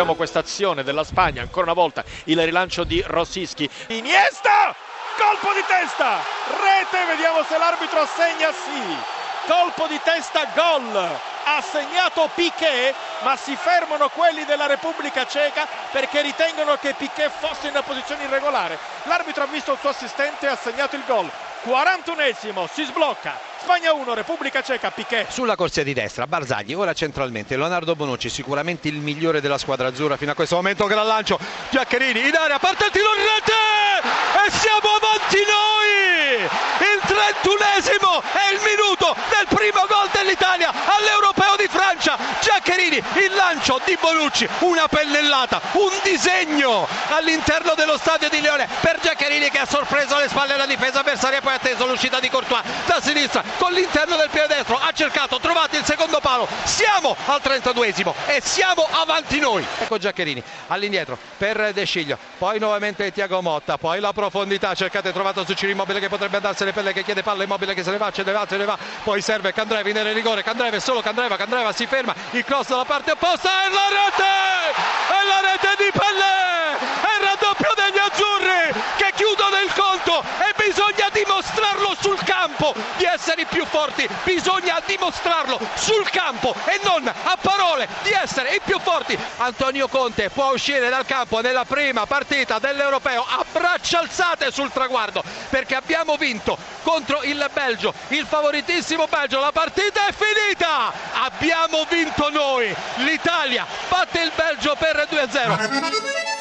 osserviamo questa azione della Spagna, ancora una volta il rilancio di Rossischi. Iniesta! Colpo di testa! Rete, vediamo se l'arbitro assegna sì. Colpo di testa, gol! Ha segnato Piquet, ma si fermano quelli della Repubblica Ceca perché ritengono che Piquet fosse in una posizione irregolare. L'arbitro ha visto il suo assistente e ha segnato il gol. 41esimo, si sblocca. Spagna 1, Repubblica Ceca, Piquet. Sulla corsia di destra, Barzagli, ora centralmente, Leonardo Bonucci, sicuramente il migliore della squadra azzurra fino a questo momento, gran lancio, Giaccherini in area, parte il tiro in rete e siamo avanti noi! Il 31esimo è il minuto del primo gol dell'Italia all'Europeo di Francia, Giaccherini, il lancio di Bonucci, una pennellata, un disegno all'interno dello stadio di Lione per Giaccherini che ha sorpreso alle spalle la difesa avversaria, poi ha atteso l'uscita di Courtois da sinistra con l'interno del piede destro, ha cercato, trovato il secondo palo, siamo al 32esimo e siamo avanti noi. Ecco Giaccherini all'indietro per De Sciglio, poi nuovamente Tiago Motta, poi la profondità, cercate trovato su Ciro Immobile che potrebbe andarsene pelle che chiede palla Immobile che se ne va, ce ne va, ce ne va, poi serve Candreva in rigore, Candreva solo Candreva, Candreva si ferma, il cross dalla parte opposta e la rete! E la rete di Pelle! È il raddoppio degli azzurri che chiudono il conto e bisogna dimostrarlo sul campo di essere i più forti, bisogna dimostrarlo sul campo e non a parole di essere i più forti. Antonio Conte può uscire dal campo nella prima partita dell'Europeo a braccia alzate sul traguardo perché abbiamo vinto contro il Belgio, il favoritissimo Belgio, la partita è finita, abbiamo vinto noi, l'Italia batte il Belgio per 2-0.